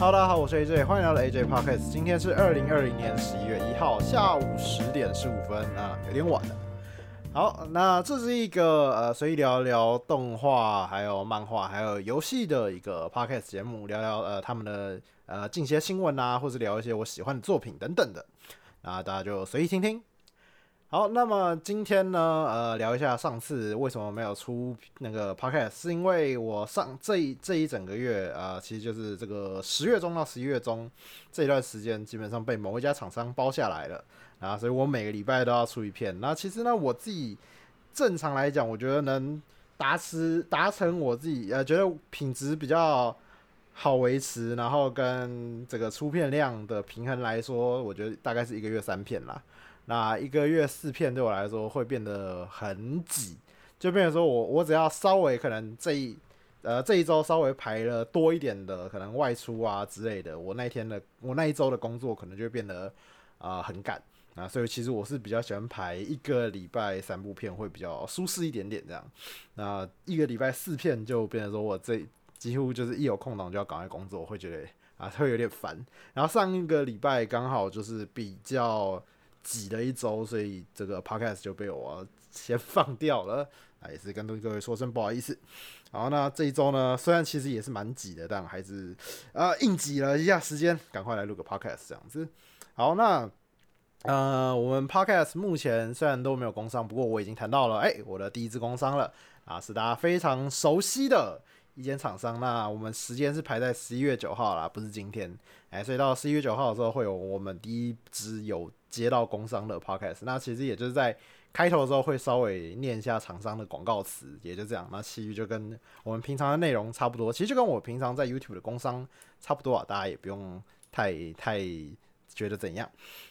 Hello，大家好，我是 AJ，欢迎来到 AJ Podcast。今天是二零二零年十一月一号下午十点十五分啊，有点晚了。好，那这是一个呃随意聊聊动画、还有漫画、还有游戏的一个 Podcast 节目，聊聊呃他们的呃近些新闻啊，或者聊一些我喜欢的作品等等的。那大家就随意听听。好，那么今天呢，呃，聊一下上次为什么没有出那个 podcast，是因为我上这一这一整个月啊，其实就是这个十月中到十一月中这一段时间，基本上被某一家厂商包下来了啊，所以我每个礼拜都要出一片。那其实呢，我自己正常来讲，我觉得能达持达成我自己呃觉得品质比较好维持，然后跟这个出片量的平衡来说，我觉得大概是一个月三片啦。那一个月四片对我来说会变得很挤，就变成说我我只要稍微可能这一呃这一周稍微排了多一点的可能外出啊之类的，我那天的我那一周的工作可能就变得啊很赶啊，所以其实我是比较喜欢排一个礼拜三部片会比较舒适一点点这样。那一个礼拜四片就变成说我这几乎就是一有空档就要赶快工作，会觉得啊会有点烦。然后上一个礼拜刚好就是比较。挤了一周，所以这个 podcast 就被我先放掉了啊，也是跟各位说声不好意思。好，那这一周呢，虽然其实也是蛮挤的，但还是啊硬挤了一下时间，赶快来录个 podcast 这样子。好，那呃，我们 podcast 目前虽然都没有工商，不过我已经谈到了，哎，我的第一支工商了啊，是大家非常熟悉的。一间厂商，那我们时间是排在十一月九号啦，不是今天，哎，所以到十一月九号的时候会有我们第一支有接到工商的 podcast，那其实也就是在开头的时候会稍微念一下厂商的广告词，也就这样，那其余就跟我们平常的内容差不多，其实就跟我平常在 YouTube 的工商差不多啊，大家也不用太太觉得怎样。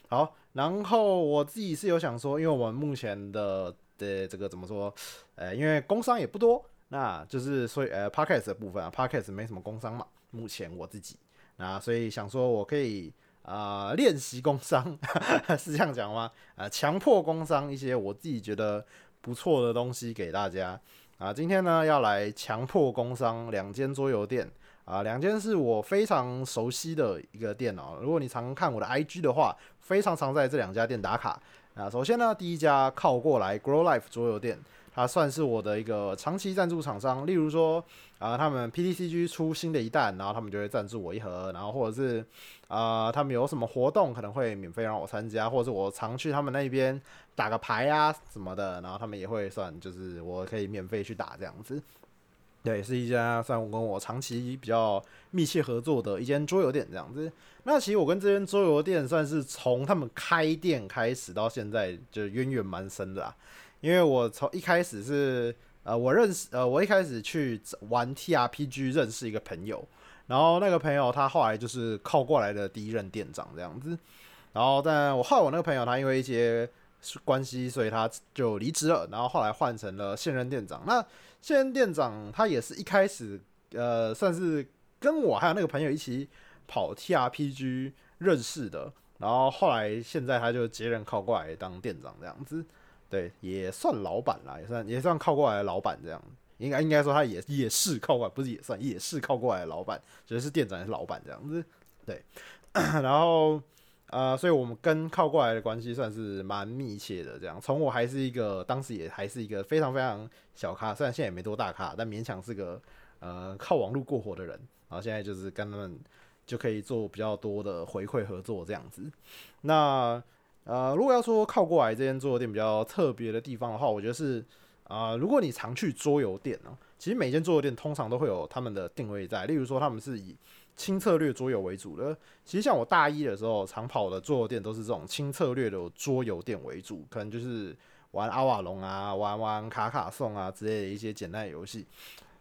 好，然后我自己是有想说，因为我们目前的的这个怎么说，呃，因为工商也不多。那就是所以呃，podcast 的部分啊，podcast 没什么工商嘛，目前我自己，那所以想说我可以啊练习工商，是这样讲吗？啊，强迫工商一些我自己觉得不错的东西给大家啊。今天呢要来强迫工商两间桌游店啊，两间是我非常熟悉的一个店哦。如果你常看我的 IG 的话，非常常在这两家店打卡。啊首先呢，第一家靠过来 Grow Life 桌游店。啊算是我的一个长期赞助厂商，例如说啊，他们 PTCG 出新的一弹，然后他们就会赞助我一盒，然后或者是啊，他们有什么活动可能会免费让我参加，或者是我常去他们那边打个牌啊什么的，然后他们也会算，就是我可以免费去打这样子。对，是一家算我跟我长期比较密切合作的一间桌游店这样子。那其实我跟这间桌游店算是从他们开店开始到现在就渊源蛮深的啊。因为我从一开始是呃，我认识呃，我一开始去玩 T R P G 认识一个朋友，然后那个朋友他后来就是靠过来的第一任店长这样子，然后但我后来我那个朋友他因为一些关系，所以他就离职了，然后后来换成了现任店长。那现任店长他也是一开始呃，算是跟我还有那个朋友一起跑 T R P G 认识的，然后后来现在他就接任靠过来当店长这样子。对，也算老板啦，也算也算靠过来的老板这样，应该应该说他也也是靠过来，不是也算也是靠过来的老板，就是店长也是老板这样子。对，然后呃，所以我们跟靠过来的关系算是蛮密切的。这样，从我还是一个当时也还是一个非常非常小咖，虽然现在也没多大咖，但勉强是个呃靠网络过活的人。然后现在就是跟他们就可以做比较多的回馈合作这样子。那呃，如果要说靠过来这间桌游店比较特别的地方的话，我觉得是啊，如果你常去桌游店呢，其实每间桌游店通常都会有他们的定位在，例如说他们是以轻策略桌游为主的。其实像我大一的时候常跑的桌游店都是这种轻策略的桌游店为主，可能就是玩阿瓦隆啊，玩玩卡卡颂啊之类的一些简单游戏。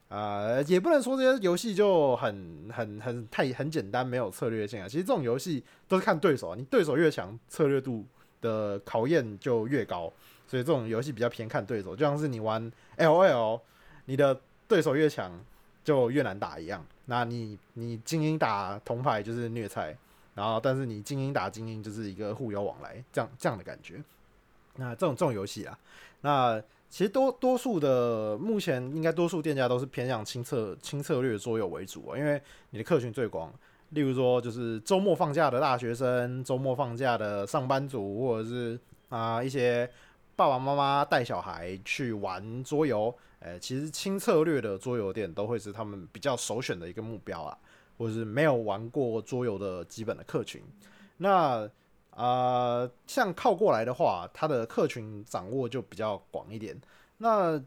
呃，也不能说这些游戏就很很很太很简单，没有策略性啊。其实这种游戏都是看对手啊，你对手越强，策略度。的考验就越高，所以这种游戏比较偏看对手，就像是你玩 L O L，你的对手越强就越难打一样。那你你精英打铜牌就是虐菜，然后但是你精英打精英就是一个互有往来，这样这样的感觉。那这种这种游戏啊，那其实多多数的目前应该多数店家都是偏向轻策轻策略桌游为主啊，因为你的客群最广。例如说就是周末放假的大学生、周末放假的上班族，或者是啊一些爸爸妈妈带小孩去玩桌游，诶，其实轻策略的桌游店都会是他们比较首选的一个目标啊，或者是没有玩过桌游的基本的客群。那啊，像靠过来的话，它的客群掌握就比较广一点。那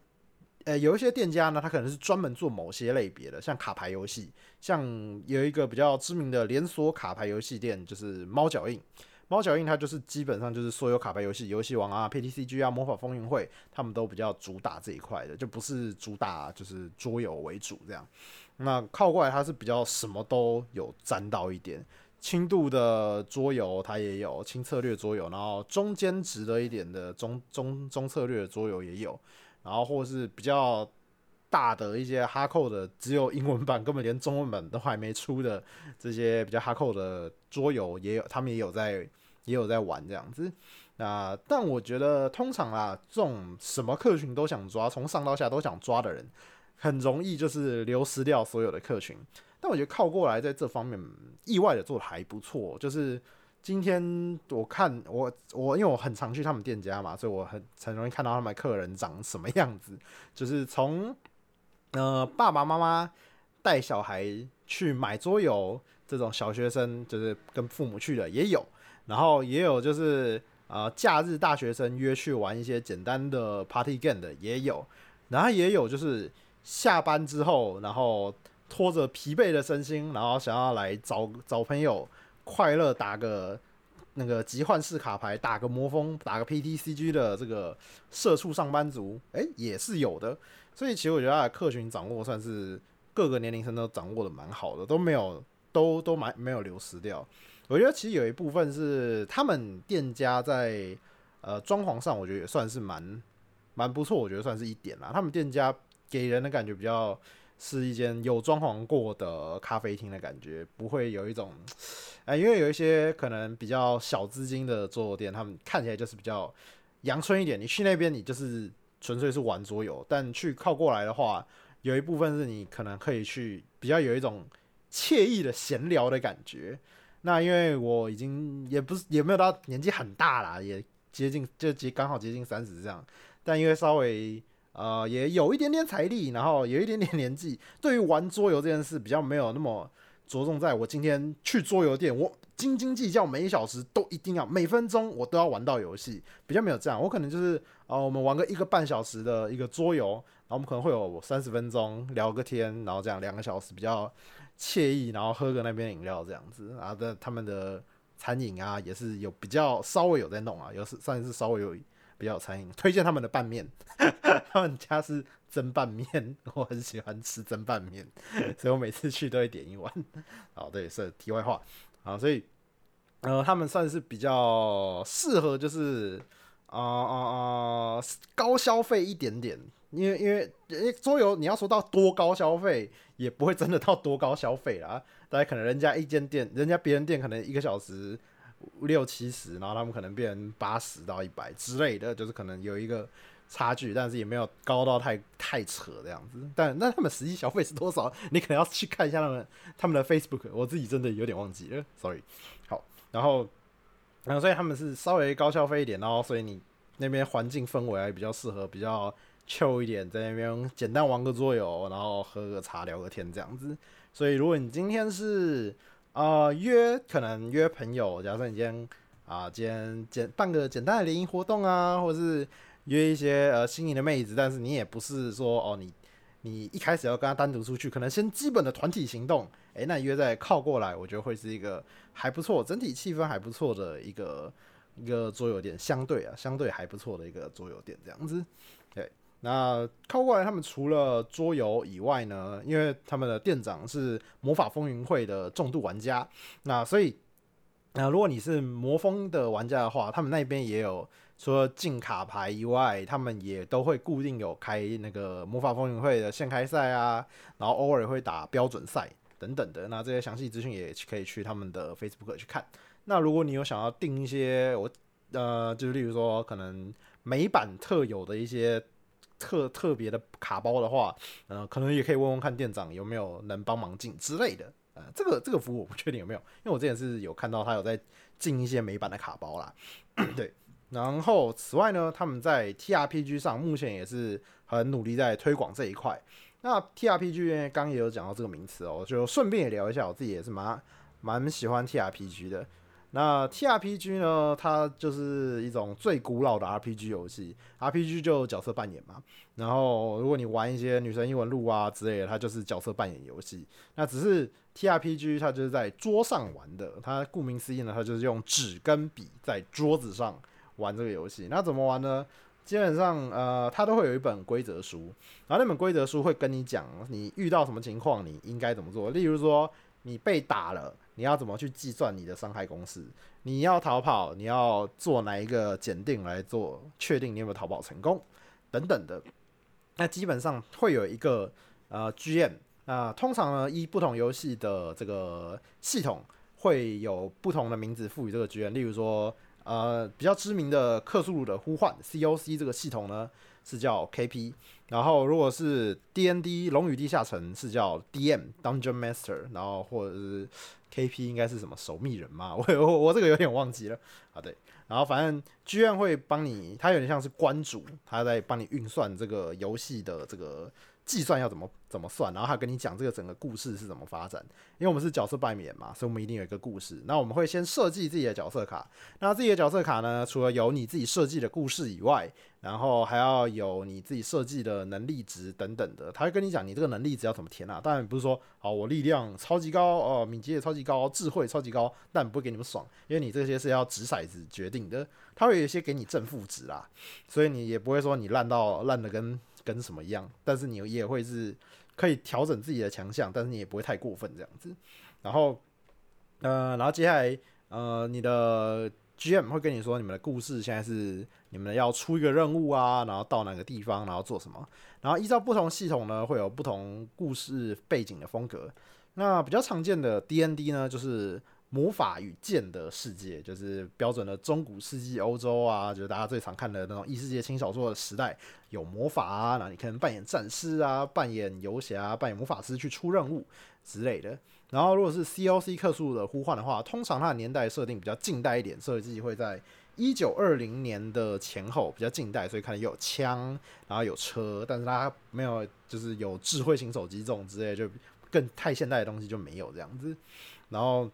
呃，有一些店家呢，他可能是专门做某些类别的，像卡牌游戏，像有一个比较知名的连锁卡牌游戏店，就是猫脚印。猫脚印它就是基本上就是所有卡牌游戏，游戏王啊、PTCG 啊、魔法风云会，他们都比较主打这一块的，就不是主打就是桌游为主这样。那靠过来它是比较什么都有沾到一点，轻度的桌游它也有，轻策略桌游，然后中间值的一点的中中中策略的桌游也有。然后或是比较大的一些哈扣的，只有英文版，根本连中文版都还没出的这些比较哈扣的桌游，也有他们也有在也有在玩这样子。那但我觉得通常啊，这种什么客群都想抓，从上到下都想抓的人，很容易就是流失掉所有的客群。但我觉得靠过来在这方面意外的做的还不错，就是。今天我看我我因为我很常去他们店家嘛，所以我很很容易看到他们客人长什么样子。就是从呃爸爸妈妈带小孩去买桌游，这种小学生就是跟父母去的也有，然后也有就是呃假日大学生约去玩一些简单的 party game 的也有，然后也有就是下班之后，然后拖着疲惫的身心，然后想要来找找朋友。快乐打个那个集幻式卡牌，打个魔风，打个 PTCG 的这个社畜上班族，哎，也是有的。所以其实我觉得他的客群掌握算是各个年龄层都掌握的蛮好的，都没有都都蛮没有流失掉。我觉得其实有一部分是他们店家在呃装潢上，我觉得也算是蛮蛮不错，我觉得算是一点啦。他们店家给人的感觉比较。是一间有装潢过的咖啡厅的感觉，不会有一种，哎，因为有一些可能比较小资金的桌游店，他们看起来就是比较阳春一点。你去那边，你就是纯粹是玩桌游；但去靠过来的话，有一部分是你可能可以去比较有一种惬意的闲聊的感觉。那因为我已经也不是也没有到年纪很大啦，也接近就接刚好接近三十这样，但因为稍微。呃，也有一点点财力，然后有一点点年纪，对于玩桌游这件事比较没有那么着重。在我今天去桌游店，我斤斤计较每一小时都一定要，每分钟我都要玩到游戏，比较没有这样。我可能就是呃，我们玩个一个半小时的一个桌游，然后我们可能会有三十分钟聊个天，然后这样两个小时比较惬意，然后喝个那边饮料这样子。然后的他们的餐饮啊，也是有比较稍微有在弄啊，有是上一次稍微有。比较餐饮，推荐他们的拌面，他们家是蒸拌面，我很喜欢吃蒸拌面，所以我每次去都会点一碗。哦，对，是题外话啊，所以呃，他们算是比较适合，就是啊啊啊高消费一点点，因为因为因为桌游你要说到多高消费，也不会真的到多高消费啦，大家可能人家一间店，人家别人店可能一个小时。六七十，然后他们可能变成八十到一百之类的，就是可能有一个差距，但是也没有高到太太扯这样子。但那他们实际消费是多少？你可能要去看一下他们他们的 Facebook，我自己真的有点忘记了，sorry。好，然后然后所以他们是稍微高消费一点，然后所以你那边环境氛围还比较适合，比较 chill 一点，在那边简单玩个桌游，然后喝个茶聊个天这样子。所以如果你今天是啊，约可能约朋友，假设你今天啊，今天简办个简单的联谊活动啊，或者是约一些呃心仪的妹子，但是你也不是说哦，你你一开始要跟她单独出去，可能先基本的团体行动，诶，那约在靠过来，我觉得会是一个还不错，整体气氛还不错的一个一个桌游店，相对啊，相对还不错的一个桌游店这样子，那靠过来，他们除了桌游以外呢，因为他们的店长是魔法风云会的重度玩家，那所以，那如果你是魔风的玩家的话，他们那边也有除了进卡牌以外，他们也都会固定有开那个魔法风云会的现开赛啊，然后偶尔会打标准赛等等的。那这些详细资讯也可以去他们的 Facebook 去看。那如果你有想要订一些，我呃，就是例如说可能美版特有的一些。特特别的卡包的话，呃，可能也可以问问看店长有没有能帮忙进之类的，呃，这个这个服务我不确定有没有，因为我之前是有看到他有在进一些美版的卡包啦。对，然后此外呢，他们在 TRPG 上目前也是很努力在推广这一块。那 TRPG 呢刚也有讲到这个名词哦，就顺便也聊一下，我自己也是蛮蛮喜欢 TRPG 的。那 TRPG 呢？它就是一种最古老的 RPG 游戏。RPG 就角色扮演嘛。然后，如果你玩一些女神异闻录啊之类的，它就是角色扮演游戏。那只是 TRPG 它就是在桌上玩的。它顾名思义呢，它就是用纸跟笔在桌子上玩这个游戏。那怎么玩呢？基本上，呃，它都会有一本规则书。然后那本规则书会跟你讲，你遇到什么情况，你应该怎么做。例如说，你被打了。你要怎么去计算你的伤害公式？你要逃跑，你要做哪一个检定来做确定你有没有逃跑成功等等的。那基本上会有一个呃 GM 那通常呢，依不同游戏的这个系统会有不同的名字赋予这个 GM。例如说，呃，比较知名的克苏鲁的呼唤 COC 这个系统呢是叫 KP。然后如果是 DND 龙与地下城是叫 DM Dungeon Master，然后或者是 K.P 应该是什么守密人嘛？我我我这个有点忘记了啊。对，然后反正剧院会帮你，他有点像是关主，他在帮你运算这个游戏的这个。计算要怎么怎么算，然后他跟你讲这个整个故事是怎么发展。因为我们是角色扮演嘛，所以我们一定有一个故事。那我们会先设计自己的角色卡。那自己的角色卡呢，除了有你自己设计的故事以外，然后还要有你自己设计的能力值等等的。他会跟你讲你这个能力值要怎么填啊？当然不是说哦，我力量超级高哦，敏捷也超级高，智慧超级高，但不会给你们爽，因为你这些是要掷骰子决定的。他会有一些给你正负值啦，所以你也不会说你烂到烂的跟。跟什么一样，但是你也会是可以调整自己的强项，但是你也不会太过分这样子。然后，呃，然后接下来，呃，你的 GM 会跟你说，你们的故事现在是你们要出一个任务啊，然后到哪个地方，然后做什么。然后依照不同系统呢，会有不同故事背景的风格。那比较常见的 DND 呢，就是。魔法与剑的世界，就是标准的中古世纪欧洲啊，就是大家最常看的那种异世界轻小说的时代，有魔法啊，那你可能扮演战士啊，扮演游侠，扮演魔法师去出任务之类的。然后如果是 COC 克数的呼唤的话，通常它的年代设定比较近代一点，设计会在一九二零年的前后，比较近代，所以可能有枪，然后有车，但是它没有就是有智慧型手机这种之类，就更太现代的东西就没有这样子，然后。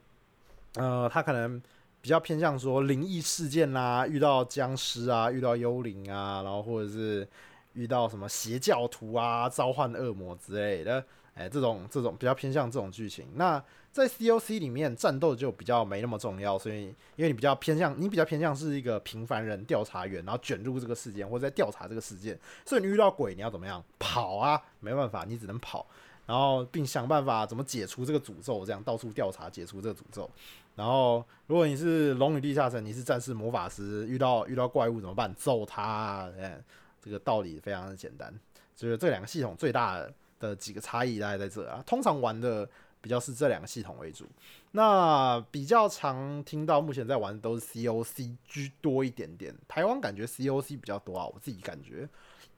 呃，他可能比较偏向说灵异事件啦，遇到僵尸啊，遇到幽灵啊，然后或者是遇到什么邪教徒啊，召唤恶魔之类的，哎，这种这种比较偏向这种剧情。那在 COC 里面战斗就比较没那么重要，所以因为你比较偏向你比较偏向是一个平凡人调查员，然后卷入这个事件或者在调查这个事件，所以你遇到鬼你要怎么样跑啊？没办法，你只能跑。然后并想办法怎么解除这个诅咒，这样到处调查解除这个诅咒。然后如果你是龙与地下城，你是战士魔法师，遇到遇到怪物怎么办？揍他！哎，这个道理非常的简单。就是这两个系统最大的几个差异大概在这啊。通常玩的比较是这两个系统为主。那比较常听到目前在玩的都是 COC 居多一点点。台湾感觉 COC 比较多啊，我自己感觉。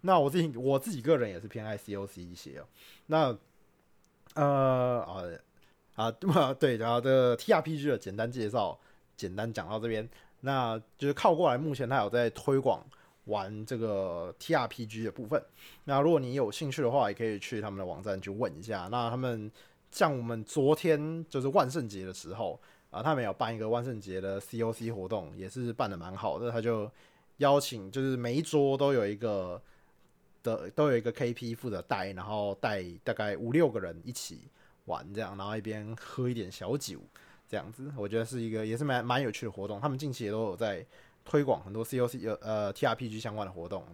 那我自己我自己个人也是偏爱 COC 一些哦。那呃啊啊 对，然后这个 T R P G 的简单介绍，简单讲到这边，那就是靠过来。目前他有在推广玩这个 T R P G 的部分。那如果你有兴趣的话，也可以去他们的网站去问一下。那他们像我们昨天就是万圣节的时候啊，他们有办一个万圣节的 C O C 活动，也是办的蛮好的。他就邀请，就是每一桌都有一个。的都有一个 KP 负责带，然后带大概五六个人一起玩这样，然后一边喝一点小酒这样子，我觉得是一个也是蛮蛮有趣的活动。他们近期也都有在推广很多 COC 呃呃 TRPG 相关的活动，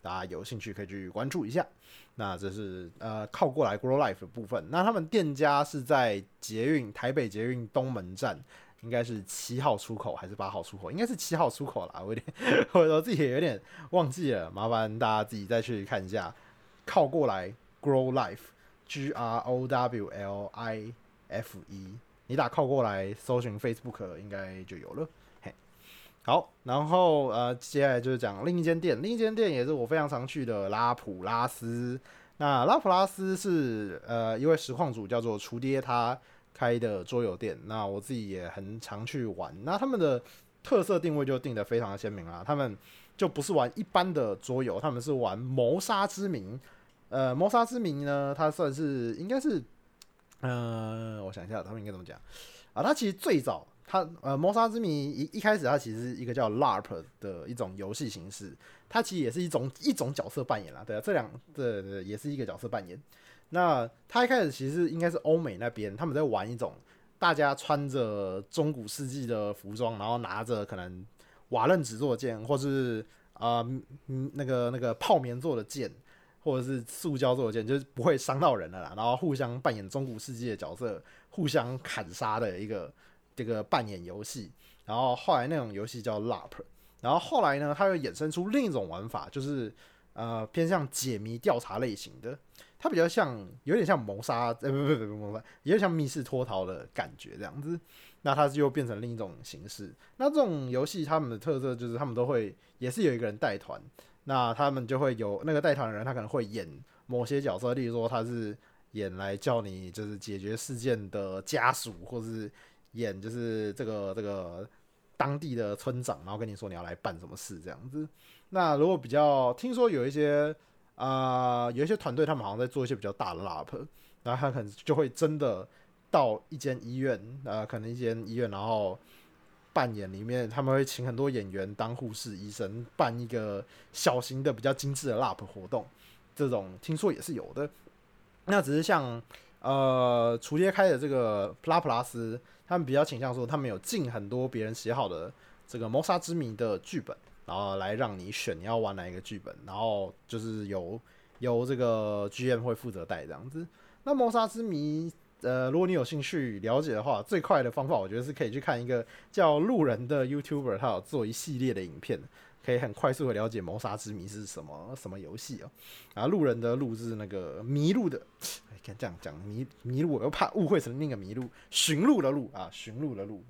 大家有兴趣可以去关注一下。那这是呃靠过来 Grow Life 的部分。那他们店家是在捷运台北捷运东门站。应该是七号出口还是八号出口？应该是七号出口啦，我有点，我我自己也有点忘记了，麻烦大家自己再去看一下。靠过来，Grow Life，G R O W L I F E，你打靠过来，搜寻 Facebook 应该就有了。嘿，好，然后呃，接下来就是讲另一间店，另一间店也是我非常常去的拉普拉斯。那拉普拉斯是呃一位实况主叫做厨爹他。开的桌游店，那我自己也很常去玩。那他们的特色定位就定的非常的鲜明啦，他们就不是玩一般的桌游，他们是玩谋杀之名。呃，谋杀之名呢，它算是应该是，呃，我想一下，他们应该怎么讲啊？它其实最早，它呃，谋杀之谜一一开始它其实是一个叫 LARP 的一种游戏形式，它其实也是一种一种角色扮演啦，对啊，这两对对也是一个角色扮演。那他一开始其实应该是欧美那边，他们在玩一种大家穿着中古世纪的服装，然后拿着可能瓦楞纸做的剑，或是啊嗯那个那个泡棉做的剑。或者是塑胶做的剑，就是不会伤到人的啦。然后互相扮演中古世纪的角色，互相砍杀的一个这个扮演游戏。然后后来那种游戏叫 LARP。然后后来呢，它又衍生出另一种玩法，就是呃偏向解谜调查类型的。它比较像，有点像谋杀，呃不不不不谋杀，有点像密室脱逃的感觉这样子。那它就变成另一种形式。那这种游戏他们的特色就是他们都会也是有一个人带团。那他们就会有那个带团的人，他可能会演某些角色，例如说他是演来叫你就是解决事件的家属，或是演就是这个这个当地的村长，然后跟你说你要来办什么事这样子。那如果比较听说有一些啊有一些团队，他们好像在做一些比较大的 LARP，然后他可能就会真的到一间医院，呃，可能一间医院，然后。扮演里面，他们会请很多演员当护士、医生，办一个小型的、比较精致的 LARP 活动。这种听说也是有的。那只是像呃，厨街开的这个普拉普拉斯，他们比较倾向说，他们有进很多别人写好的这个谋杀之谜的剧本，然后来让你选你要玩哪一个剧本，然后就是由由这个 GM 会负责带这样子。那谋杀之谜。呃，如果你有兴趣了解的话，最快的方法我觉得是可以去看一个叫路人的 YouTuber，他有做一系列的影片，可以很快速的了解谋杀之谜是什么什么游戏哦。然后路人的路是那个迷路的，看这样讲迷迷路，我又怕误会成另一个迷路，寻路的路啊，寻路的路。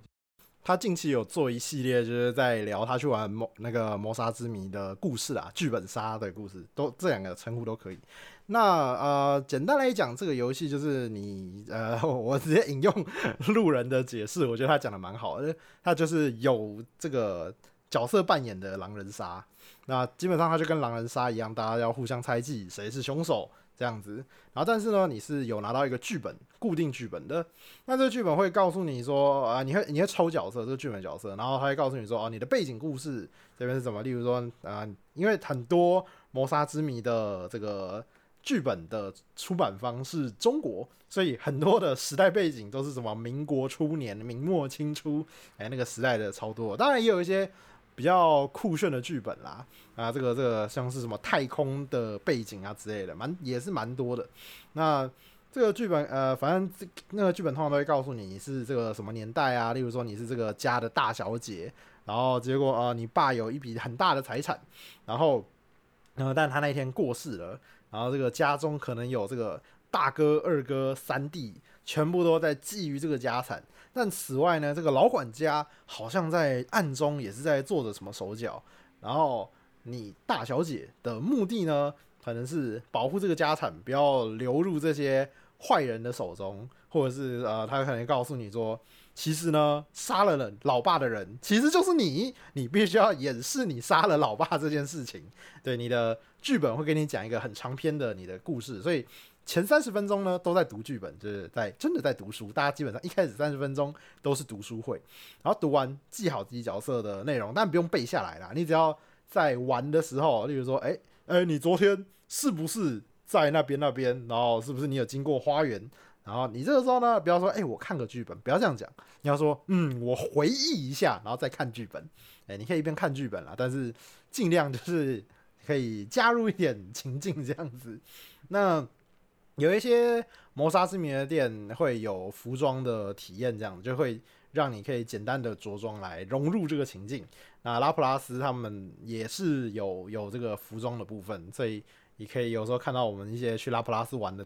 他近期有做一系列，就是在聊他去玩谋那个谋杀之谜的故事啊，剧本杀的故事，都这两个称呼都可以。那呃，简单来讲，这个游戏就是你呃，我直接引用路人的解释，我觉得他讲的蛮好的。他就是有这个角色扮演的狼人杀，那基本上他就跟狼人杀一样，大家要互相猜忌谁是凶手。这样子，然后但是呢，你是有拿到一个剧本，固定剧本的。那这个剧本会告诉你说，啊，你会你会抽角色，这个剧本角色，然后他会告诉你说，哦，你的背景故事这边是怎么？例如说，啊，因为很多谋杀之谜的这个剧本的出版方是中国，所以很多的时代背景都是什么民国初年、明末清初，哎，那个时代的超多。当然也有一些。比较酷炫的剧本啦，啊，这个这个像是什么太空的背景啊之类的，蛮也是蛮多的。那这个剧本，呃，反正这那个剧本通常都会告诉你你是这个什么年代啊，例如说你是这个家的大小姐，然后结果呃你爸有一笔很大的财产，然后呃但他那天过世了，然后这个家中可能有这个大哥、二哥、三弟，全部都在觊觎这个家产。但此外呢，这个老管家好像在暗中也是在做着什么手脚。然后你大小姐的目的呢，可能是保护这个家产不要流入这些坏人的手中，或者是呃，他可能告诉你说，其实呢，杀了人老爸的人其实就是你，你必须要掩饰你杀了老爸这件事情。对，你的剧本会给你讲一个很长篇的你的故事，所以。前三十分钟呢，都在读剧本，就是在真的在读书。大家基本上一开始三十分钟都是读书会，然后读完记好自己角色的内容，但不用背下来啦。你只要在玩的时候，例如说，哎哎，你昨天是不是在那边那边？然后是不是你有经过花园？然后你这个时候呢，不要说，哎，我看个剧本，不要这样讲。你要说，嗯，我回忆一下，然后再看剧本。哎，你可以一边看剧本啦，但是尽量就是可以加入一点情境这样子。那。有一些谋杀之谜的店会有服装的体验，这样就会让你可以简单的着装来融入这个情境。那拉普拉斯他们也是有有这个服装的部分，所以你可以有时候看到我们一些去拉普拉斯玩的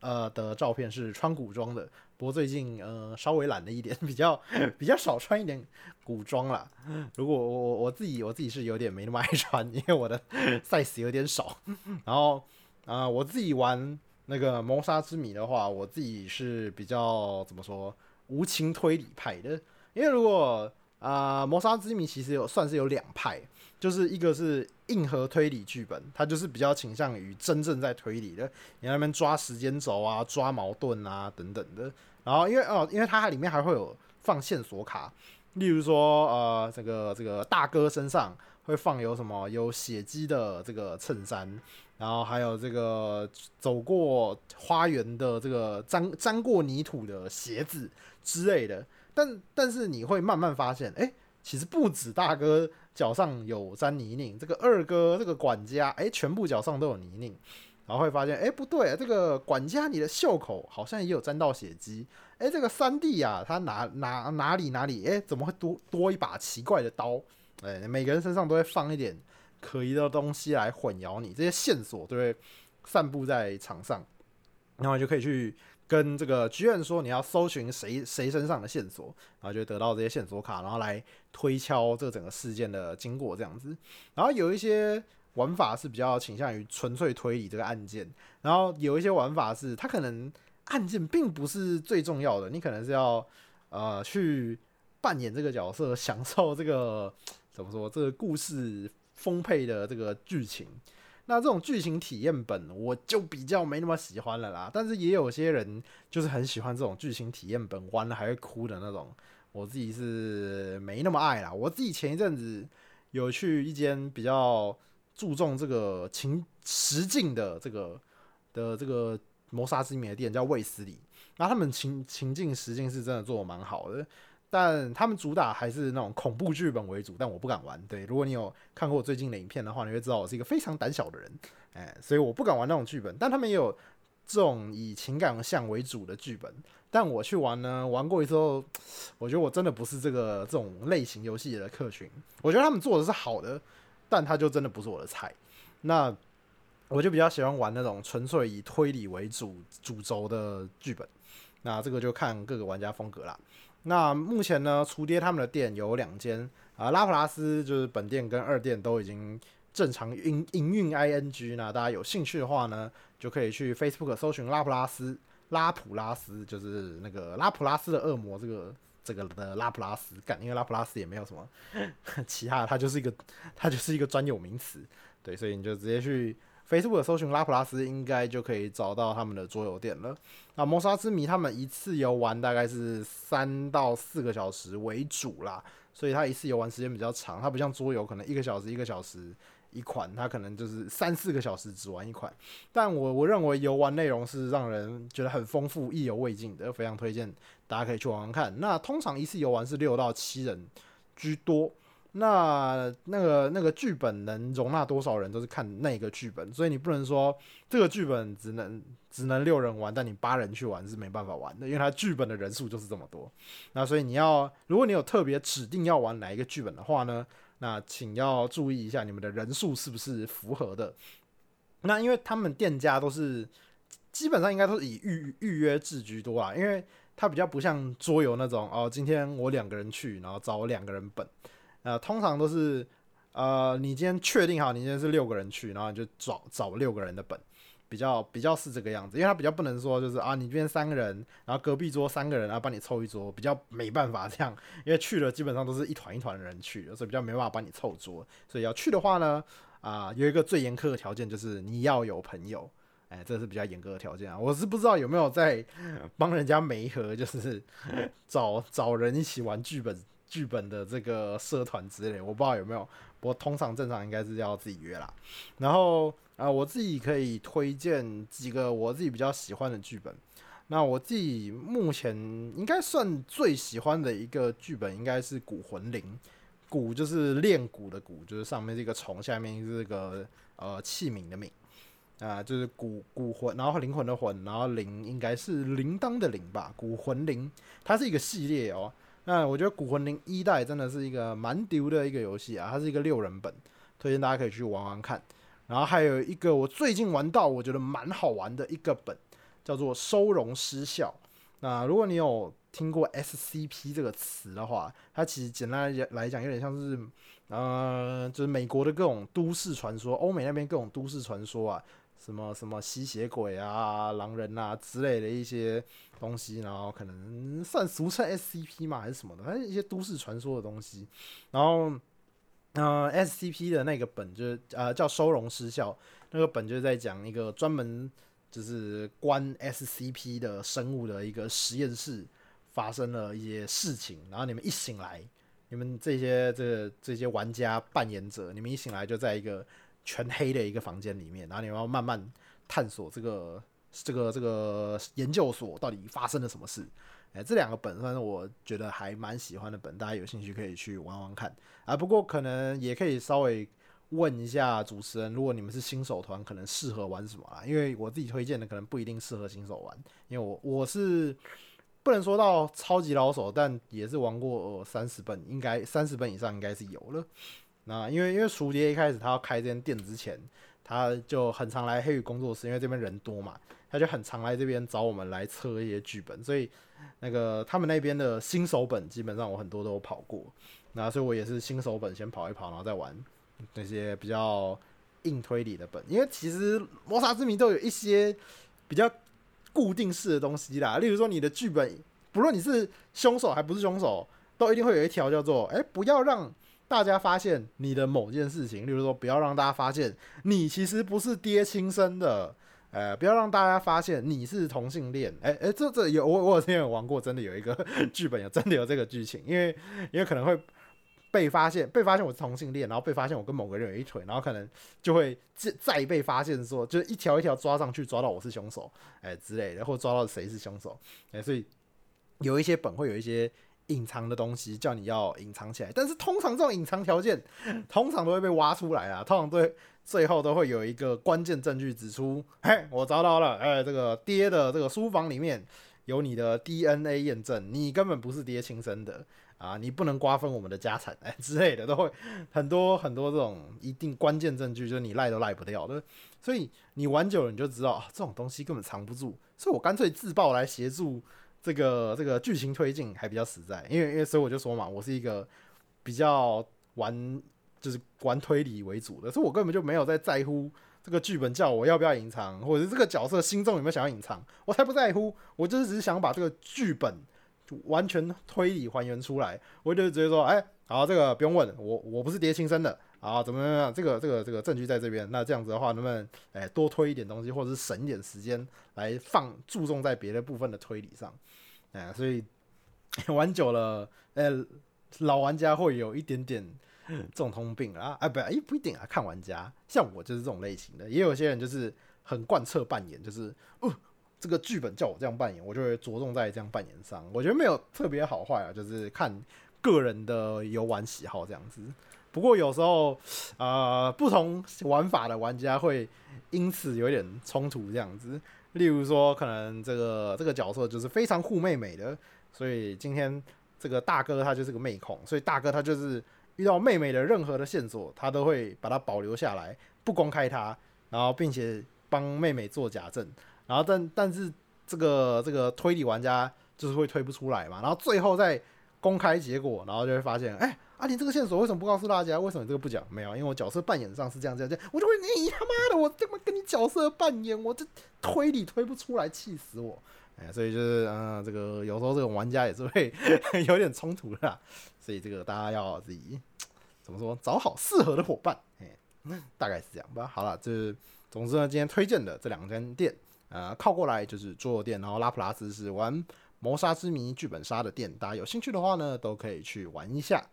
呃的照片是穿古装的。不过最近呃稍微懒了一点，比较比较少穿一点古装了。如果我我自己我自己是有点没那么爱穿，因为我的 size 有点少。然后啊我自己玩。那个谋杀之谜的话，我自己是比较怎么说无情推理派的，因为如果啊谋杀之谜其实有算是有两派，就是一个是硬核推理剧本，它就是比较倾向于真正在推理的，你那边抓时间轴啊、抓矛盾啊等等的。然后因为哦，因为它里面还会有放线索卡，例如说呃这个这个大哥身上会放有什么有血迹的这个衬衫。然后还有这个走过花园的这个沾沾过泥土的鞋子之类的，但但是你会慢慢发现，哎，其实不止大哥脚上有沾泥泞，这个二哥这个管家，哎，全部脚上都有泥泞，然后会发现，哎，不对，这个管家你的袖口好像也有沾到血迹，哎，这个三弟呀，他哪哪哪里哪里，哎，怎么会多多一把奇怪的刀？哎，每个人身上都会放一点。可疑的东西来混淆你，这些线索都会散布在场上，然后就可以去跟这个剧院说你要搜寻谁谁身上的线索，然后就得到这些线索卡，然后来推敲这整个事件的经过这样子。然后有一些玩法是比较倾向于纯粹推理这个案件，然后有一些玩法是它可能案件并不是最重要的，你可能是要呃去扮演这个角色，享受这个怎么说这个故事。丰沛的这个剧情，那这种剧情体验本我就比较没那么喜欢了啦。但是也有些人就是很喜欢这种剧情体验本，玩了还会哭的那种。我自己是没那么爱啦。我自己前一阵子有去一间比较注重这个情实境的这个的这个谋杀之谜的店，叫卫斯理。那他们情情境实境是真的做的蛮好的。但他们主打还是那种恐怖剧本为主，但我不敢玩。对，如果你有看过我最近的影片的话，你会知道我是一个非常胆小的人，哎，所以我不敢玩那种剧本。但他们也有这种以情感向为主的剧本，但我去玩呢，玩过一次后，我觉得我真的不是这个这种类型游戏的客群。我觉得他们做的是好的，但他就真的不是我的菜。那我就比较喜欢玩那种纯粹以推理为主主轴的剧本。那这个就看各个玩家风格啦。那目前呢，厨爹他们的店有两间啊，拉普拉斯就是本店跟二店都已经正常营营运 ing。那大家有兴趣的话呢，就可以去 Facebook 搜寻拉普拉斯，拉普拉斯就是那个拉普拉斯的恶魔这个这个的拉普拉斯干，因为拉普拉斯也没有什么 其他的，它就是一个它就是一个专有名词，对，所以你就直接去。Facebook 搜寻拉普拉斯，应该就可以找到他们的桌游店了。那谋杀之谜，他们一次游玩大概是三到四个小时为主啦，所以它一次游玩时间比较长。它不像桌游，可能一个小时一个小时一款，它可能就是三四个小时只玩一款。但我我认为游玩内容是让人觉得很丰富、意犹未尽的，非常推荐大家可以去玩玩看。那通常一次游玩是六到七人居多。那那个那个剧本能容纳多少人，都是看那个剧本，所以你不能说这个剧本只能只能六人玩，但你八人去玩是没办法玩的，因为它剧本的人数就是这么多。那所以你要，如果你有特别指定要玩哪一个剧本的话呢，那请要注意一下你们的人数是不是符合的。那因为他们店家都是基本上应该都是以预预约制居多啊，因为它比较不像桌游那种哦，今天我两个人去，然后找我两个人本。呃，通常都是，呃，你今天确定好，你今天是六个人去，然后你就找找六个人的本，比较比较是这个样子，因为他比较不能说就是啊，你这边三个人，然后隔壁桌三个人，然后帮你凑一桌，比较没办法这样，因为去了基本上都是一团一团的人去，所以比较没办法帮你凑桌，所以要去的话呢，啊，有一个最严苛的条件就是你要有朋友，哎，这是比较严格的条件啊，我是不知道有没有在帮人家媒合，就是 找找人一起玩剧本。剧本的这个社团之类，我不知道有没有。不过通常正常应该是要自己约啦。然后啊，我自己可以推荐几个我自己比较喜欢的剧本。那我自己目前应该算最喜欢的一个剧本，应该是《古魂灵》。古就是练鼓的鼓，就是上面这个虫，下面是个呃器皿的皿啊，就是古古魂，然后灵魂的魂，然后铃应该是铃铛的铃吧。古魂灵，它是一个系列哦。那我觉得《古魂灵》一代真的是一个蛮丢的一个游戏啊，它是一个六人本，推荐大家可以去玩玩看。然后还有一个我最近玩到我觉得蛮好玩的一个本，叫做《收容失效》。那如果你有听过 SCP 这个词的话，它其实简单来来讲有点像是，呃，就是美国的各种都市传说，欧美那边各种都市传说啊，什么什么吸血鬼啊、狼人啊之类的一些东西，然后可能算俗称 SCP 嘛，还是什么的，反正一些都市传说的东西。然后，呃，SCP 的那个本就是呃叫收容失效，那个本就是在讲一个专门就是关 SCP 的生物的一个实验室发生了一些事情，然后你们一醒来。你们这些这这些玩家扮演者，你们一醒来就在一个全黑的一个房间里面，然后你们要慢慢探索这个这个这个研究所到底发生了什么事。哎，这两个本反正我觉得还蛮喜欢的本，大家有兴趣可以去玩玩看啊。不过可能也可以稍微问一下主持人，如果你们是新手团，可能适合玩什么啊？因为我自己推荐的可能不一定适合新手玩，因为我我是。不能说到超级老手，但也是玩过三十本，应该三十本以上应该是有了。那因为因为熟蝶一开始他要开这间店之前，他就很常来黑羽工作室，因为这边人多嘛，他就很常来这边找我们来测一些剧本，所以那个他们那边的新手本基本上我很多都跑过，那所以我也是新手本先跑一跑，然后再玩那些比较硬推理的本，因为其实谋杀之谜都有一些比较。固定式的东西啦，例如说你的剧本，不论你是凶手还不是凶手，都一定会有一条叫做：哎，不要让大家发现你的某件事情。例如说，不要让大家发现你其实不是爹亲生的，呃，不要让大家发现你是同性恋。哎哎，这这有我我之前有玩过，真的有一个 剧本有真的有这个剧情，因为因为可能会。被发现，被发现我是同性恋，然后被发现我跟某个人有一腿，然后可能就会再再被发现说，就是一条一条抓上去，抓到我是凶手，哎之类的，或抓到谁是凶手，哎，所以有一些本会有一些隐藏的东西，叫你要隐藏起来。但是通常这种隐藏条件，通常都会被挖出来啊，通常对最后都会有一个关键证据指出，嘿，我找到了，哎，这个爹的这个书房里面有你的 DNA 验证，你根本不是爹亲生的。啊，你不能瓜分我们的家产哎之类的，都会很多很多这种一定关键证据，就是你赖都赖不掉的。所以你玩久了你就知道，啊这种东西根本藏不住。所以我干脆自爆来协助这个这个剧情推进，还比较实在。因为因为所以我就说嘛，我是一个比较玩就是玩推理为主的，所以我根本就没有在在乎这个剧本叫我要不要隐藏，或者这个角色心中有没有想要隐藏，我才不在乎。我就是只是想把这个剧本。完全推理还原出来，我就直接说，哎，好，这个不用问，我我不是爹亲生的，啊，怎么怎么样，这个这个这个证据在这边，那这样子的话，能不能，哎，多推一点东西，或者是省一点时间来放注重在别的部分的推理上，哎，所以玩久了，呃，老玩家会有一点点这种通病啊，哎，不，哎，不一定啊，看玩家，像我就是这种类型的，也有些人就是很贯彻扮演，就是，哦。这个剧本叫我这样扮演，我就会着重在这样扮演上。我觉得没有特别好坏啊，就是看个人的游玩喜好这样子。不过有时候，呃，不同玩法的玩家会因此有点冲突这样子。例如说，可能这个这个角色就是非常护妹妹的，所以今天这个大哥他就是个妹控，所以大哥他就是遇到妹妹的任何的线索，他都会把它保留下来，不公开它，然后并且帮妹妹做假证。然后，但但是这个这个推理玩家就是会推不出来嘛，然后最后再公开结果，然后就会发现，哎，啊，你这个线索为什么不告诉大家？为什么这个不讲？没有，因为我角色扮演上是这样这样这样，我就会，你他妈的，我这么跟你角色扮演，我这推理推不出来，气死我！哎，所以就是，嗯，这个有时候这种玩家也是会 有点冲突的，所以这个大家要自己怎么说，找好适合的伙伴，哎，大概是这样吧。好了，这总之呢，今天推荐的这两间店。呃，靠过来就是桌游店，然后拉普拉斯是玩谋杀之谜剧本杀的店，大家有兴趣的话呢，都可以去玩一下。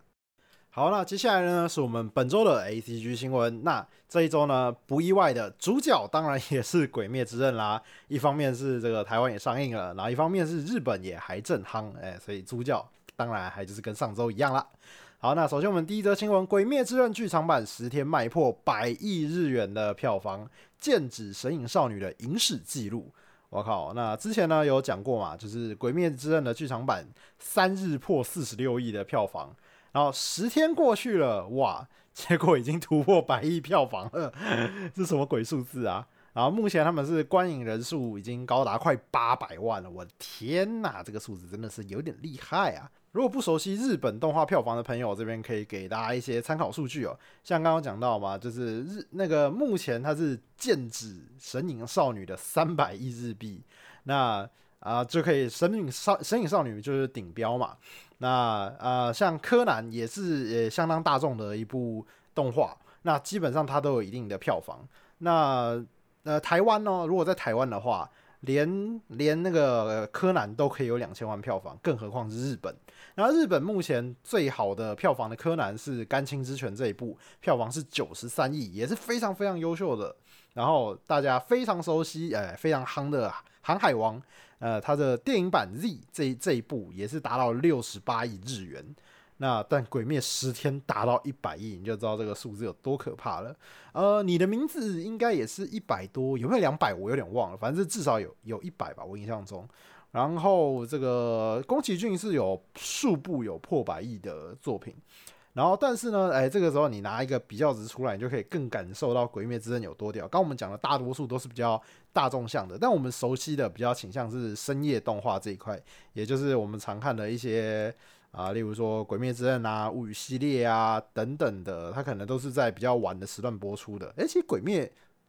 好，那接下来呢，是我们本周的 A C G 新闻。那这一周呢，不意外的主角当然也是《鬼灭之刃》啦。一方面是这个台湾也上映了，然后一方面是日本也还正夯，哎，所以主角当然还就是跟上周一样啦。好，那首先我们第一则新闻，《鬼灭之刃》剧场版十天卖破百亿日元的票房。剑指神隐少女的影史记录，我靠！那之前呢有讲过嘛，就是《鬼灭之刃》的剧场版三日破四十六亿的票房，然后十天过去了，哇，结果已经突破百亿票房了，这什么鬼数字啊？然后目前他们是观影人数已经高达快八百万了，我的天呐，这个数字真的是有点厉害啊！如果不熟悉日本动画票房的朋友，这边可以给大家一些参考数据哦。像刚刚讲到嘛，就是日那个目前它是剑指《神隐少女》的三百亿日币，那啊就可以《神隐少神隐少女》就是顶标嘛。那啊像柯南也是也相当大众的一部动画，那基本上它都有一定的票房。那呃台湾呢，如果在台湾的话。连连那个柯南都可以有两千万票房，更何况是日本。然后日本目前最好的票房的柯南是《甘青之拳》这一部，票房是九十三亿，也是非常非常优秀的。然后大家非常熟悉，哎，非常夯的《航海王》，呃，它的电影版 Z 这这一部也是达到六十八亿日元。那但鬼灭十天达到一百亿，你就知道这个数字有多可怕了。呃，你的名字应该也是一百多，有没有两百？我有点忘了，反正至少有有一百吧，我印象中。然后这个宫崎骏是有数部有破百亿的作品。然后但是呢，哎，这个时候你拿一个比较值出来，你就可以更感受到鬼灭之刃有多屌。刚我们讲的大多数都是比较大众向的，但我们熟悉的比较倾向是深夜动画这一块，也就是我们常看的一些。啊，例如说《鬼灭之刃》啊、物语系列啊等等的，它可能都是在比较晚的时段播出的。而且《鬼灭》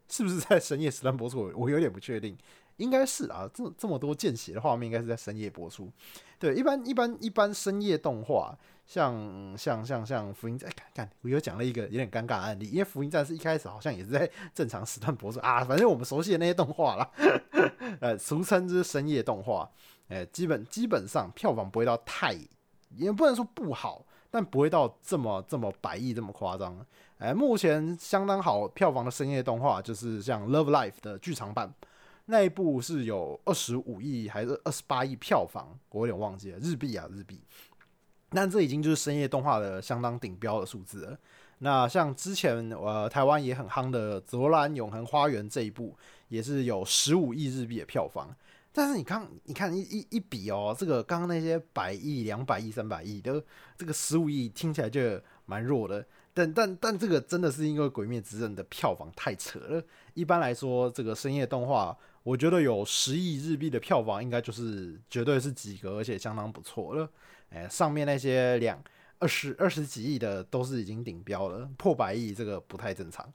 是不是在深夜时段播出？我有点不确定，应该是啊。这这么多见血的画面，应该是在深夜播出。对，一般一般一般深夜动画，像像像像《福音战》，看看我又讲了一个有点尴尬的案例，因为《福音战士》一开始好像也是在 正常时段播出啊。反正我们熟悉的那些动画啦，呃，俗称之深夜动画，呃，基本基本上票房不会到太。也不能说不好，但不会到这么这么百亿这么夸张。哎，目前相当好票房的深夜动画就是像《Love Life》的剧场版，那一部是有二十五亿还是二十八亿票房，我有点忘记了日币啊日币。但这已经就是深夜动画的相当顶标的数字了。那像之前呃台湾也很夯的《泽兰永恒花园》这一部，也是有十五亿日币的票房。但是你看，你看一一一比哦，这个刚刚那些百亿、两百亿、三百亿的，这个十五亿听起来就蛮弱的。但但但这个真的是因为《鬼灭之刃》的票房太扯了。一般来说，这个深夜动画，我觉得有十亿日币的票房，应该就是绝对是及格，而且相当不错了。哎，上面那些两。二十二十几亿的都是已经顶标了，破百亿这个不太正常。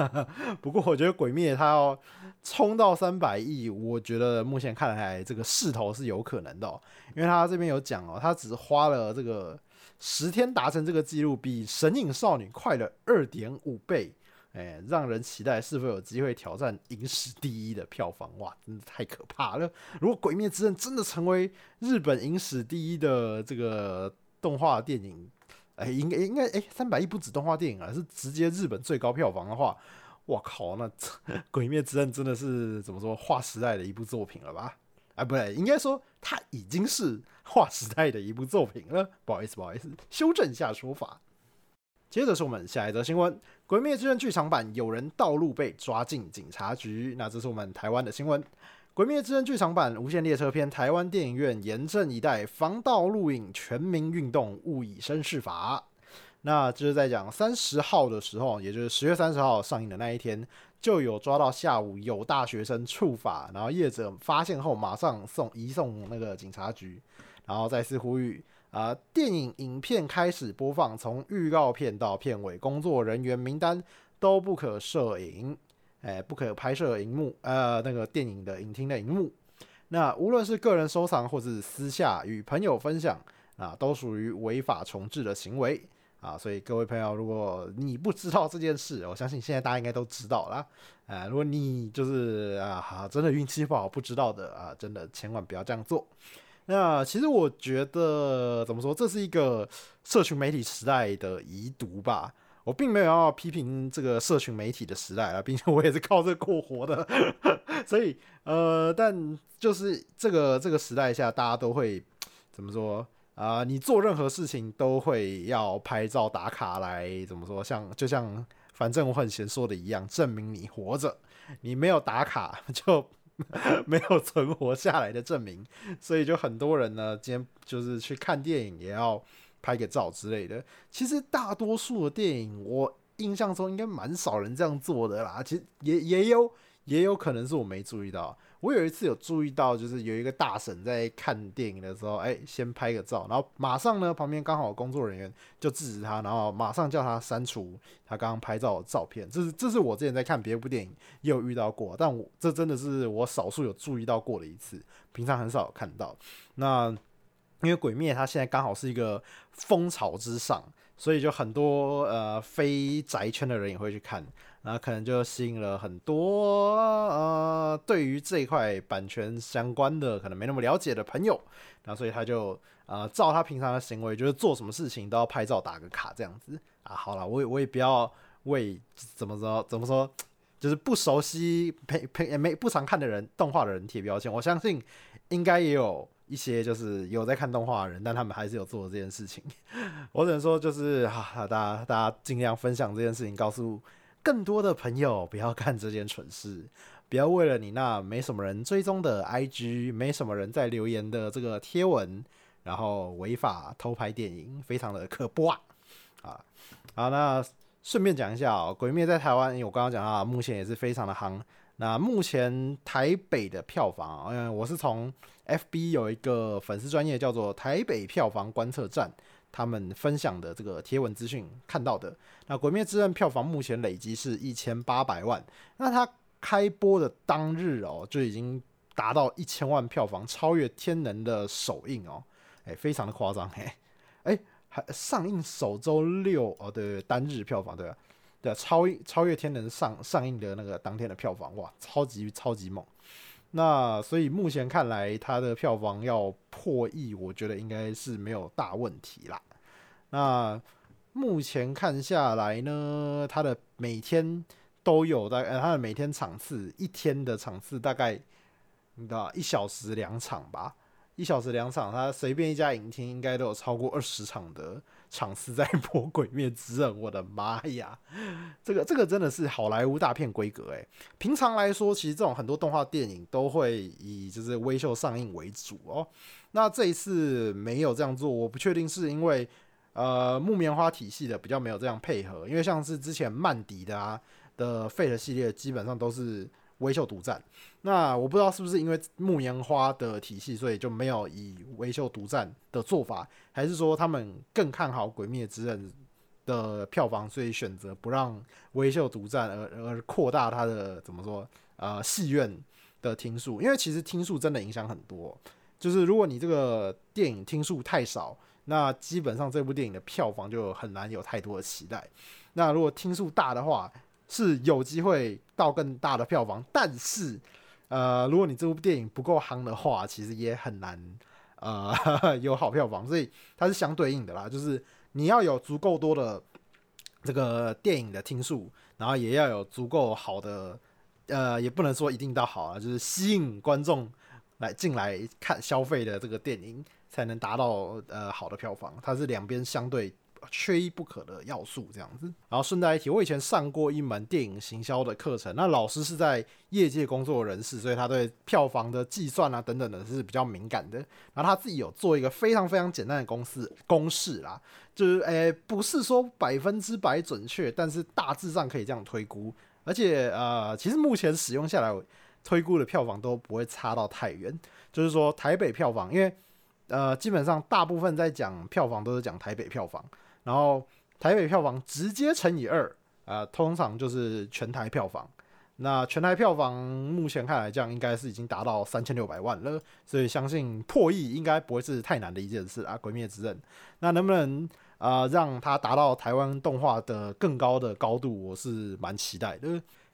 不过我觉得鬼灭它要冲到三百亿，我觉得目前看来这个势头是有可能的，因为他这边有讲哦，他只花了这个十天达成这个记录，比神隐少女快了二点五倍，哎，让人期待是否有机会挑战影史第一的票房？哇，真的太可怕了！如果鬼灭之刃真的成为日本影史第一的这个。动画电影，哎，应该应该哎，三百亿不止动画电影啊，是直接日本最高票房的话，我靠，那 《鬼灭之刃》真的是怎么说划时代的一部作品了吧？哎，不对，应该说它已经是划时代的一部作品了。不好意思，不好意思，修正一下说法。接着是我们下一则新闻，《鬼灭之刃》剧场版有人盗录被抓进警察局，那这是我们台湾的新闻。《鬼灭之刃》剧场版《无限列车篇》台湾电影院严阵以待，防盗录影全民运动，勿以身试法。那就是在讲三十号的时候，也就是十月三十号上映的那一天，就有抓到下午有大学生触法，然后业者发现后马上送移送那个警察局，然后再次呼吁啊，电影影片开始播放，从预告片到片尾，工作人员名单都不可摄影。哎，不可拍摄荧幕，呃，那个电影的影厅的荧幕。那无论是个人收藏，或是私下与朋友分享，啊，都属于违法重置的行为啊。所以各位朋友，如果你不知道这件事，我相信现在大家应该都知道啦。啊，如果你就是啊，真的运气不好不知道的啊，真的千万不要这样做。那其实我觉得怎么说，这是一个社群媒体时代的遗毒吧。我并没有要批评这个社群媒体的时代啊，并且我也是靠这过活的，所以呃，但就是这个这个时代下，大家都会怎么说啊？你做任何事情都会要拍照打卡来怎么说？像就像反正我很闲说的一样，证明你活着，你没有打卡 就 没有存活下来的证明，所以就很多人呢，今天就是去看电影也要。拍个照之类的，其实大多数的电影，我印象中应该蛮少人这样做的啦。其实也也有也有可能是我没注意到。我有一次有注意到，就是有一个大婶在看电影的时候，哎，先拍个照，然后马上呢，旁边刚好工作人员就制止他，然后马上叫他删除他刚刚拍照的照片。这是这是我之前在看别部电影也有遇到过，但我这真的是我少数有注意到过的一次，平常很少有看到。那因为《鬼灭》它现在刚好是一个风潮之上，所以就很多呃非宅圈的人也会去看。然后可能就吸引了很多呃，对于这一块版权相关的可能没那么了解的朋友，然后所以他就呃照他平常的行为，就是做什么事情都要拍照打个卡这样子啊。好了，我也我也不要为怎么着怎么说，就是不熟悉陪陪也没不常看的人动画的人贴标签。我相信应该也有一些就是有在看动画的人，但他们还是有做这件事情。我只能说就是哈，大家大家尽量分享这件事情，告诉。更多的朋友不要干这件蠢事，不要为了你那没什么人追踪的 IG，没什么人在留言的这个贴文，然后违法偷拍电影，非常的可怖啊！好，那顺便讲一下哦，《鬼灭》在台湾，我刚刚讲到，目前也是非常的夯。那目前台北的票房，嗯，我是从 FB 有一个粉丝专业叫做台北票房观测站。他们分享的这个贴文资讯看到的，那《鬼灭之刃》票房目前累积是一千八百万，那它开播的当日哦就已经达到一千万票房，超越《天能》的首映哦，哎，非常的夸张嘿，哎，还上映首周六哦，对，单日票房对吧？对，超超越《天能》上上映的那个当天的票房，哇，超级超级猛。那所以目前看来，它的票房要破亿，我觉得应该是没有大问题啦。那目前看下来呢，它的每天都有大概，它的每天场次一天的场次大概，你知道一小时两场吧。一小时两场，他随便一家影厅应该都有超过二十场的场次在播《鬼灭之刃》。我的妈呀，这个这个真的是好莱坞大片规格诶。平常来说，其实这种很多动画电影都会以就是微秀上映为主哦。那这一次没有这样做，我不确定是因为呃木棉花体系的比较没有这样配合，因为像是之前曼迪的啊的 Fate 系列，基本上都是。微秀独占，那我不知道是不是因为木棉花的体系，所以就没有以微秀独占的做法，还是说他们更看好《鬼灭之刃》的票房，所以选择不让微秀独占，而而扩大它的怎么说呃戏院的听数？因为其实听数真的影响很多，就是如果你这个电影听数太少，那基本上这部电影的票房就很难有太多的期待。那如果听数大的话，是有机会到更大的票房，但是，呃，如果你这部电影不够夯的话，其实也很难，呃，有好票房。所以它是相对应的啦，就是你要有足够多的这个电影的听数，然后也要有足够好的，呃，也不能说一定到好啊，就是吸引观众来进来看消费的这个电影，才能达到呃好的票房。它是两边相对。缺一不可的要素，这样子。然后顺带一提，我以前上过一门电影行销的课程，那老师是在业界工作人士，所以他对票房的计算啊等等的是比较敏感的。然后他自己有做一个非常非常简单的公式公式啦，就是诶不是说百分之百准确，但是大致上可以这样推估。而且呃，其实目前使用下来，推估的票房都不会差到太远。就是说台北票房，因为呃基本上大部分在讲票房都是讲台北票房。然后台北票房直接乘以二，啊，通常就是全台票房。那全台票房目前看来，这样应该是已经达到三千六百万了，所以相信破亿应该不会是太难的一件事啊。《鬼灭之刃》那能不能啊让它达到台湾动画的更高的高度，我是蛮期待的，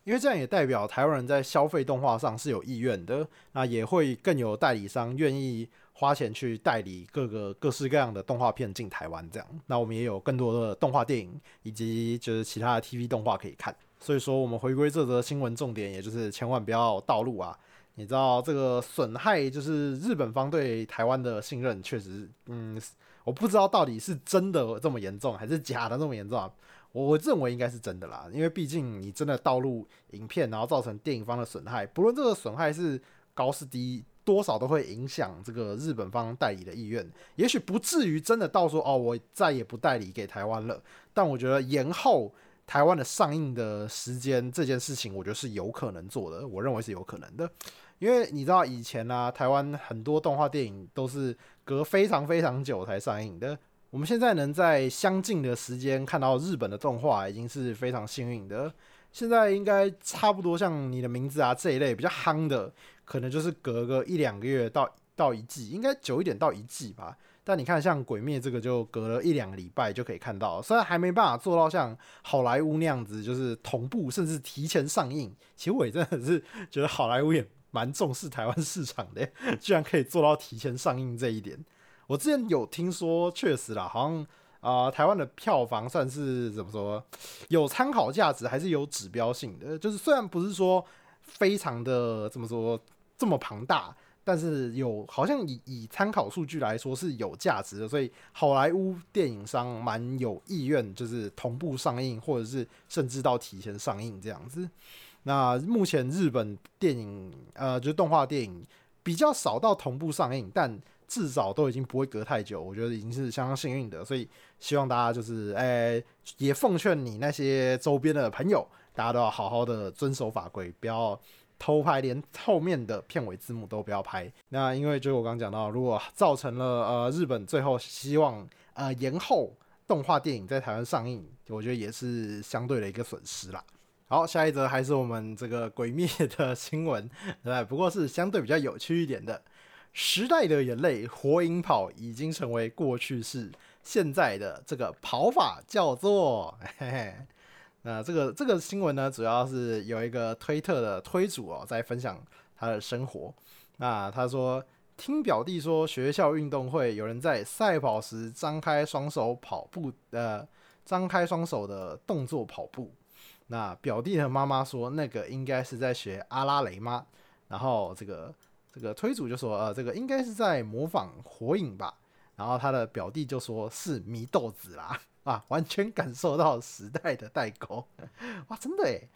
因为这样也代表台湾人在消费动画上是有意愿的，那也会更有代理商愿意。花钱去代理各个各式各样的动画片进台湾，这样，那我们也有更多的动画电影以及就是其他的 TV 动画可以看。所以说，我们回归这则新闻重点，也就是千万不要道路啊！你知道这个损害就是日本方对台湾的信任，确实，嗯，我不知道到底是真的这么严重，还是假的这么严重啊？我认为应该是真的啦，因为毕竟你真的道路影片，然后造成电影方的损害，不论这个损害是高是低。多少都会影响这个日本方代理的意愿，也许不至于真的到说哦，我再也不代理给台湾了。但我觉得延后台湾的上映的时间这件事情，我觉得是有可能做的。我认为是有可能的，因为你知道以前啊，台湾很多动画电影都是隔非常非常久才上映的。我们现在能在相近的时间看到日本的动画，已经是非常幸运的。现在应该差不多像你的名字啊这一类比较夯的，可能就是隔个一两个月到到一季，应该久一点到一季吧。但你看，像鬼灭这个就隔了一两个礼拜就可以看到，虽然还没办法做到像好莱坞那样子，就是同步甚至提前上映。其实我也真的是觉得好莱坞也蛮重视台湾市场的，居然可以做到提前上映这一点。我之前有听说，确实啦，好像啊，台湾的票房算是怎么说，有参考价值，还是有指标性的。就是虽然不是说非常的怎么说这么庞大，但是有好像以以参考数据来说是有价值的。所以好莱坞电影商蛮有意愿，就是同步上映，或者是甚至到提前上映这样子。那目前日本电影呃，就是动画电影比较少到同步上映，但至少都已经不会隔太久，我觉得已经是相当幸运的，所以希望大家就是，诶，也奉劝你那些周边的朋友，大家都要好好的遵守法规，不要偷拍，连后面的片尾字幕都不要拍。那因为就我刚刚讲到，如果造成了呃日本最后希望呃延后动画电影在台湾上映，我觉得也是相对的一个损失啦。好，下一则还是我们这个鬼灭的新闻，对，不过是相对比较有趣一点的。时代的眼泪，火影跑已经成为过去式。现在的这个跑法叫做，嘿嘿，那这个这个新闻呢，主要是有一个推特的推主哦，在分享他的生活。那他说，听表弟说，学校运动会有人在赛跑时张开双手跑步，呃，张开双手的动作跑步。那表弟的妈妈说，那个应该是在学阿拉蕾吗？然后这个。这个推主就说：“呃，这个应该是在模仿火影吧。”然后他的表弟就说是祢豆子啦，啊，完全感受到时代的代沟。哇，真的诶，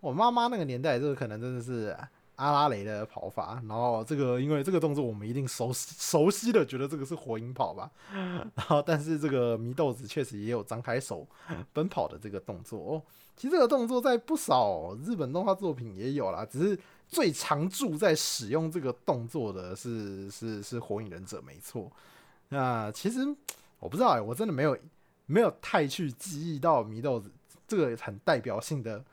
我妈妈那个年代，这个可能真的是阿拉蕾的跑法。然后这个因为这个动作我们一定熟熟悉的，觉得这个是火影跑吧。然后但是这个祢豆子确实也有张开手奔跑的这个动作。哦。其实这个动作在不少日本动画作品也有啦，只是。最常驻在使用这个动作的是是是火影忍者，没错。那其实我不知道哎，我真的没有没有太去记忆到祢豆子这个很代表性的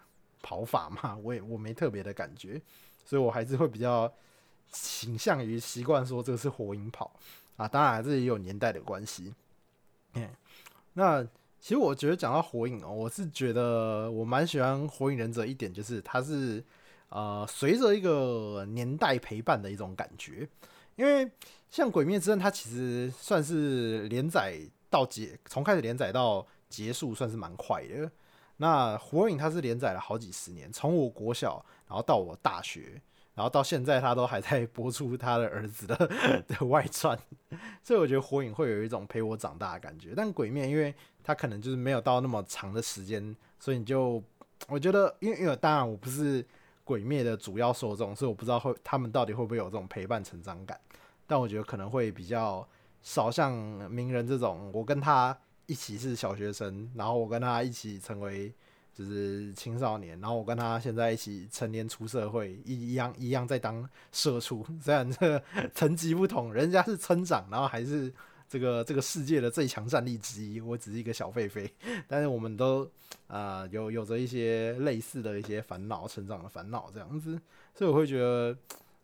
跑法嘛，我也我没特别的感觉，所以我还是会比较倾向于习惯说这个是火影跑啊。当然这也有年代的关系。嗯，那其实我觉得讲到火影哦，我是觉得我蛮喜欢火影忍者一点，就是它是。呃，随着一个年代陪伴的一种感觉，因为像《鬼灭之刃》，它其实算是连载到结，从开始连载到结束算是蛮快的。那《火影》它是连载了好几十年，从我国小，然后到我大学，然后到现在，它都还在播出他的儿子的 的外传，所以我觉得《火影》会有一种陪我长大的感觉。但《鬼灭》因为它可能就是没有到那么长的时间，所以你就我觉得，因为因为当然我不是。鬼灭的主要受众，所以我不知道会他们到底会不会有这种陪伴成长感，但我觉得可能会比较少像名人这种，我跟他一起是小学生，然后我跟他一起成为就是青少年，然后我跟他现在一起成年出社会一一样一样在当社畜，虽然这层级不同，人家是村长，然后还是。这个这个世界的最强战力之一，我只是一个小狒狒，但是我们都啊有有着一些类似的一些烦恼，成长的烦恼这样子，所以我会觉得，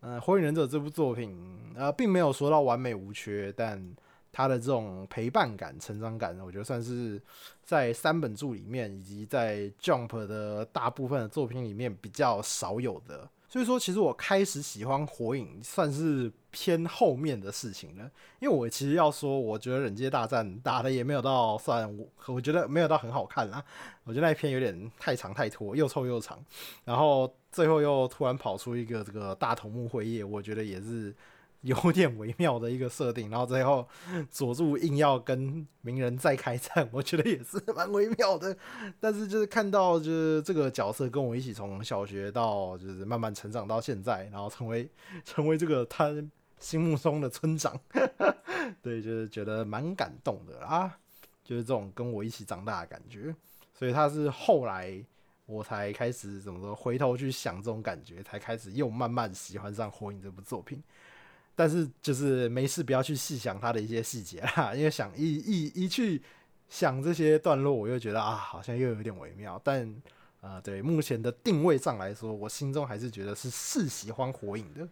嗯，《火影忍者》这部作品呃，并没有说到完美无缺，但它的这种陪伴感、成长感，我觉得算是在三本著里面，以及在 Jump 的大部分的作品里面比较少有的。所以说，其实我开始喜欢火影算是偏后面的事情了。因为我其实要说，我觉得忍界大战打的也没有到算我，我觉得没有到很好看啦。我觉得那一篇有点太长太拖，又臭又长，然后最后又突然跑出一个这个大头目会议，我觉得也是。有点微妙的一个设定，然后最后佐助硬要跟鸣人再开战，我觉得也是蛮微妙的。但是就是看到就是这个角色跟我一起从小学到就是慢慢成长到现在，然后成为 成为这个他心目中的村长，对，就是觉得蛮感动的啦。就是这种跟我一起长大的感觉，所以他是后来我才开始怎么说，回头去想这种感觉，才开始又慢慢喜欢上《火影》这部作品。但是就是没事，不要去细想它的一些细节啦，因为想一一一去想这些段落，我又觉得啊，好像又有点微妙。但啊，对目前的定位上来说，我心中还是觉得是是喜欢《火影》的。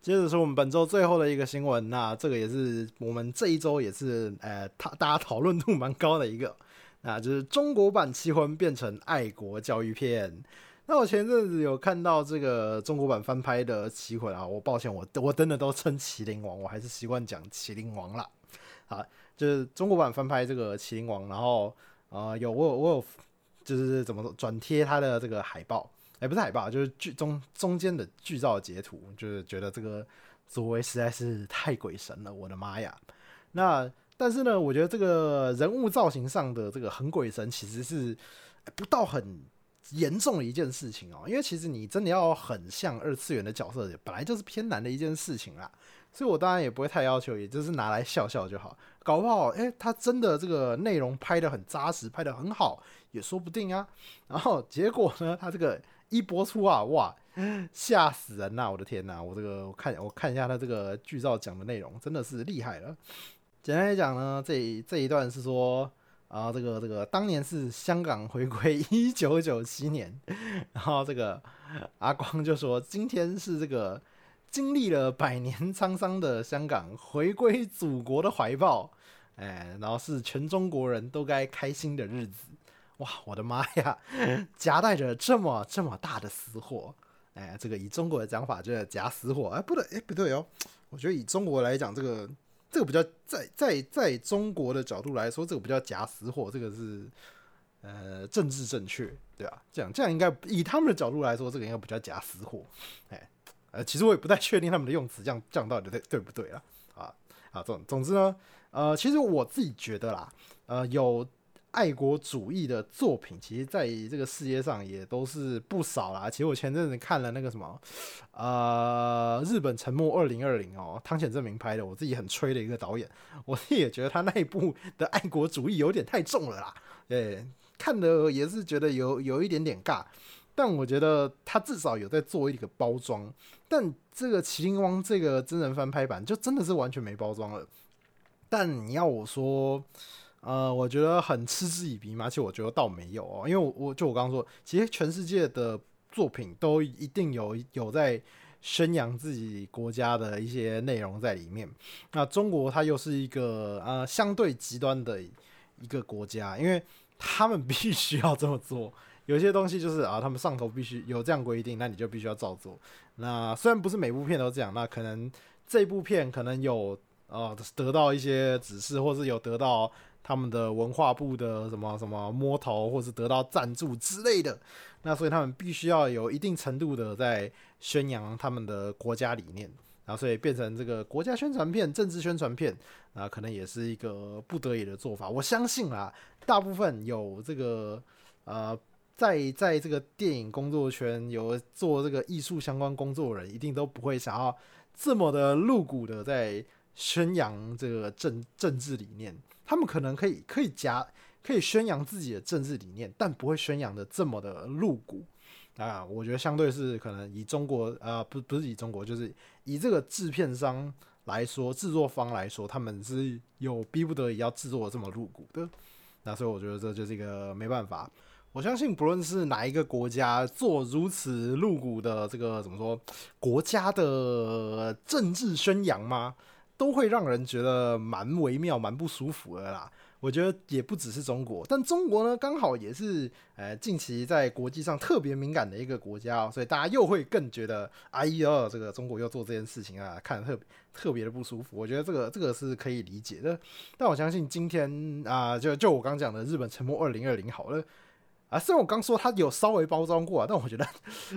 接着是我们本周最后的一个新闻，那这个也是我们这一周也是呃，他大家讨论度蛮高的一个。那就是中国版《棋魂》变成爱国教育片。那我前阵子有看到这个中国版翻拍的《棋魂》啊，我抱歉，我我真的都称《麒麟王》，我还是习惯讲《麒麟王》啦。啊，就是中国版翻拍这个《麒麟王》，然后呃，有我有我有就是怎么说转贴他的这个海报，哎，不是海报，就是剧中中间的剧照截图，就是觉得这个作为实在是太鬼神了，我的妈呀！那但是呢，我觉得这个人物造型上的这个很鬼神，其实是不到很严重的一件事情哦。因为其实你真的要很像二次元的角色，本来就是偏难的一件事情啦。所以我当然也不会太要求，也就是拿来笑笑就好。搞不好，诶，他真的这个内容拍的很扎实，拍的很好，也说不定啊。然后结果呢，他这个一播出啊，哇，吓死人呐！我的天呐，我这个我看我看一下他这个剧照讲的内容，真的是厉害了。简单来讲呢，这这一段是说啊，这个这个当年是香港回归一九九七年，然后这个阿光就说今天是这个经历了百年沧桑的香港回归祖国的怀抱，哎，然后是全中国人都该开心的日子。哇，我的妈呀，夹带着这么这么大的私货，哎，这个以中国的讲法就是夹私货，哎，不对，哎，不对哦，我觉得以中国来讲这个。这个比较在在在中国的角度来说，这个比较夹死货，这个是呃政治正确，对吧？这样这样应该以他们的角度来说，这个应该比较夹死货。哎，呃，其实我也不太确定他们的用词这样这样到底对对不对了？啊啊，总总之呢，呃，其实我自己觉得啦，呃，有。爱国主义的作品，其实在这个世界上也都是不少啦。其实我前阵子看了那个什么，呃，日本沉默二零二零哦，汤浅证明拍的，我自己很吹的一个导演，我自己也觉得他那一部的爱国主义有点太重了啦。对，看的也是觉得有有一点点尬，但我觉得他至少有在做一个包装。但这个《麒麟王》这个真人翻拍版就真的是完全没包装了。但你要我说。呃，我觉得很嗤之以鼻嘛，而且我觉得倒没有哦，因为我我就我刚刚说，其实全世界的作品都一定有有在宣扬自己国家的一些内容在里面。那中国它又是一个呃相对极端的一个国家，因为他们 必须要这么做，有些东西就是啊，他们上头必须有这样规定，那你就必须要照做。那虽然不是每部片都这样，那可能这部片可能有呃得到一些指示，或是有得到。他们的文化部的什么什么摸头，或是得到赞助之类的，那所以他们必须要有一定程度的在宣扬他们的国家理念，然后所以变成这个国家宣传片、政治宣传片，啊，可能也是一个不得已的做法。我相信啊，大部分有这个呃，在在这个电影工作圈有做这个艺术相关工作的人，一定都不会想要这么的露骨的在宣扬这个政政治理念。他们可能可以可以加可以宣扬自己的政治理念，但不会宣扬的这么的露骨啊！我觉得相对是可能以中国啊，不不是以中国，就是以这个制片商来说，制作方来说，他们是有逼不得已要制作这么露骨的。那所以我觉得这就是一个没办法。我相信不论是哪一个国家做如此露骨的这个怎么说，国家的政治宣扬吗？都会让人觉得蛮微妙、蛮不舒服的啦。我觉得也不只是中国，但中国呢，刚好也是呃近期在国际上特别敏感的一个国家，所以大家又会更觉得哎呀，这个中国又做这件事情啊，看特特别的不舒服。我觉得这个这个是可以理解的。但我相信今天啊，就就我刚讲的日本沉默二零二零好了。啊，虽然我刚说它有稍微包装过啊，但我觉得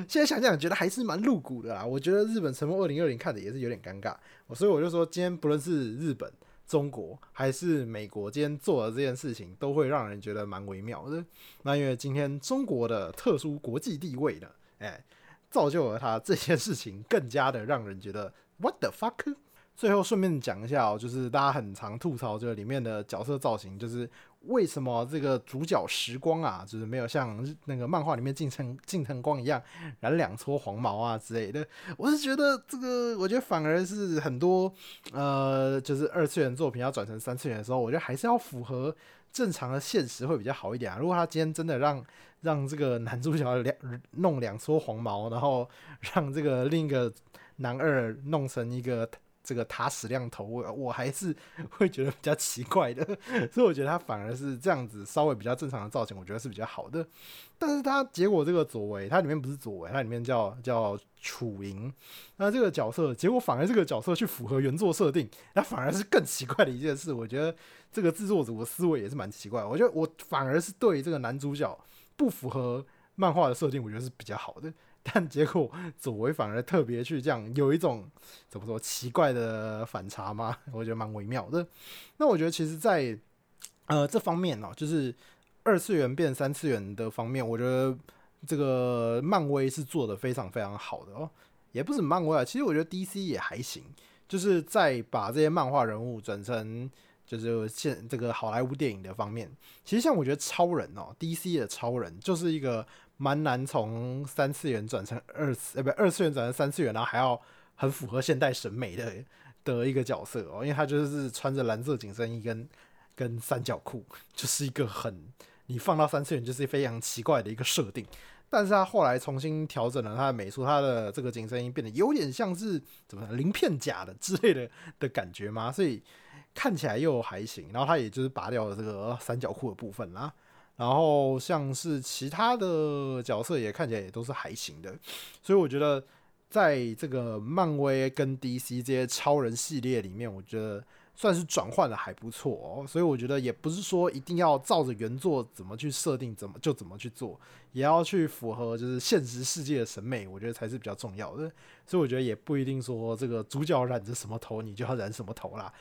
现在想想，觉得还是蛮露骨的啦。我觉得日本沉默二零二零看的也是有点尴尬，所以我就说，今天不论是日本、中国还是美国，今天做的这件事情，都会让人觉得蛮微妙的。那因为今天中国的特殊国际地位呢，哎，造就了它这件事情更加的让人觉得 what the fuck。最后顺便讲一下哦，就是大家很常吐槽这个里面的角色造型，就是为什么这个主角时光啊，就是没有像那个漫画里面近藤近藤光一样染两撮黄毛啊之类的。我是觉得这个，我觉得反而是很多呃，就是二次元作品要转成三次元的时候，我觉得还是要符合正常的现实会比较好一点啊。如果他今天真的让让这个男主角两弄两撮黄毛，然后让这个另一个男二弄成一个。这个塔矢亮头，我我还是 会觉得比较奇怪的，所以我觉得他反而是这样子稍微比较正常的造型，我觉得是比较好的。但是他结果这个左为，它里面不是左为，它里面叫叫楚莹，那这个角色结果反而这个角色去符合原作设定，那反而是更奇怪的一件事。我觉得这个制作组的思维也是蛮奇怪。我觉得我反而是对这个男主角不符合漫画的设定，我觉得是比较好的。但结果左为反而特别去这样，有一种怎么说奇怪的反差吗？我觉得蛮微妙的。那我觉得其实，在呃这方面呢，就是二次元变三次元的方面，我觉得这个漫威是做的非常非常好的哦。也不是漫威啊，其实我觉得 DC 也还行，就是在把这些漫画人物转成就是现这个好莱坞电影的方面，其实像我觉得超人哦，DC 的超人就是一个。蛮难从三次元转成二次，呃，不，二次元转成三次元，然后还要很符合现代审美的的一个角色哦，因为他就是穿着蓝色紧身衣跟跟三角裤，就是一个很你放到三次元就是非常奇怪的一个设定。但是他后来重新调整了他的美术，他的这个紧身衣变得有点像是怎么鳞片甲的之类的的感觉嘛，所以看起来又还行。然后他也就是拔掉了这个三角裤的部分啦。然后像是其他的角色也看起来也都是还行的，所以我觉得在这个漫威跟 DC 这些超人系列里面，我觉得算是转换的还不错哦。所以我觉得也不是说一定要照着原作怎么去设定，怎么就怎么去做，也要去符合就是现实世界的审美，我觉得才是比较重要的。所以我觉得也不一定说这个主角染着什么头，你就要染什么头啦。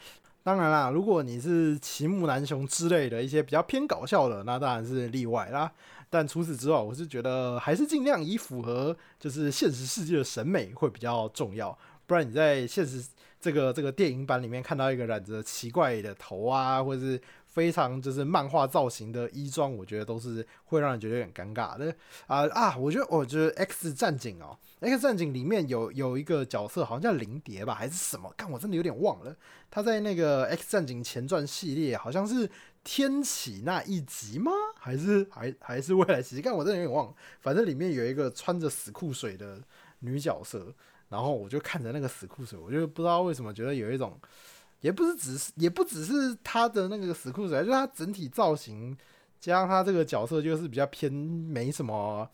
当然啦，如果你是奇木南雄之类的一些比较偏搞笑的，那当然是例外啦。但除此之外，我是觉得还是尽量以符合就是现实世界的审美会比较重要。不然你在现实这个这个电影版里面看到一个染着奇怪的头啊，或者是。非常就是漫画造型的衣装，我觉得都是会让人觉得有点尴尬的啊啊！我觉得我觉得 X 战警哦，X 战警里面有有一个角色好像叫灵蝶吧，还是什么？看我真的有点忘了。他在那个 X 战警前传系列好像是天启那一集吗？还是还还是未来期？看我真的有点忘了。反正里面有一个穿着死裤水的女角色，然后我就看着那个死裤水，我就不知道为什么觉得有一种。也不是只是，也不只是他的那个死裤子，就是他整体造型，加上他这个角色就是比较偏没什么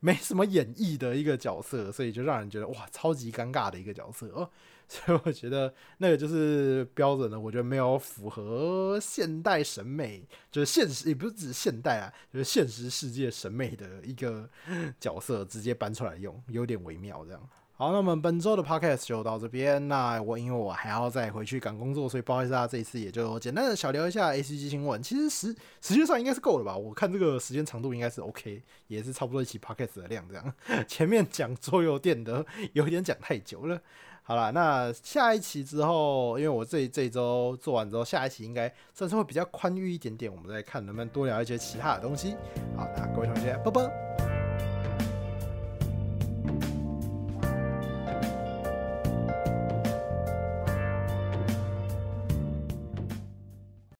没什么演绎的一个角色，所以就让人觉得哇，超级尴尬的一个角色哦。所以我觉得那个就是标准的，我觉得没有符合现代审美，就是现实也不是指现代啊，就是现实世界审美的一个角色，直接搬出来用，有点微妙这样。好，那我们本周的 podcast 就到这边。那我因为我还要再回去赶工作，所以不好意思啊，这一次也就简单的小聊一下 A C G 新闻。其实时时间上应该是够了吧？我看这个时间长度应该是 OK，也是差不多一起 podcast 的量这样。前面讲桌游店的有点讲太久了。好了，那下一期之后，因为我这这周做完之后，下一期应该算是会比较宽裕一点点。我们再看能不能多聊一些其他的东西。好，那各位同学，拜拜。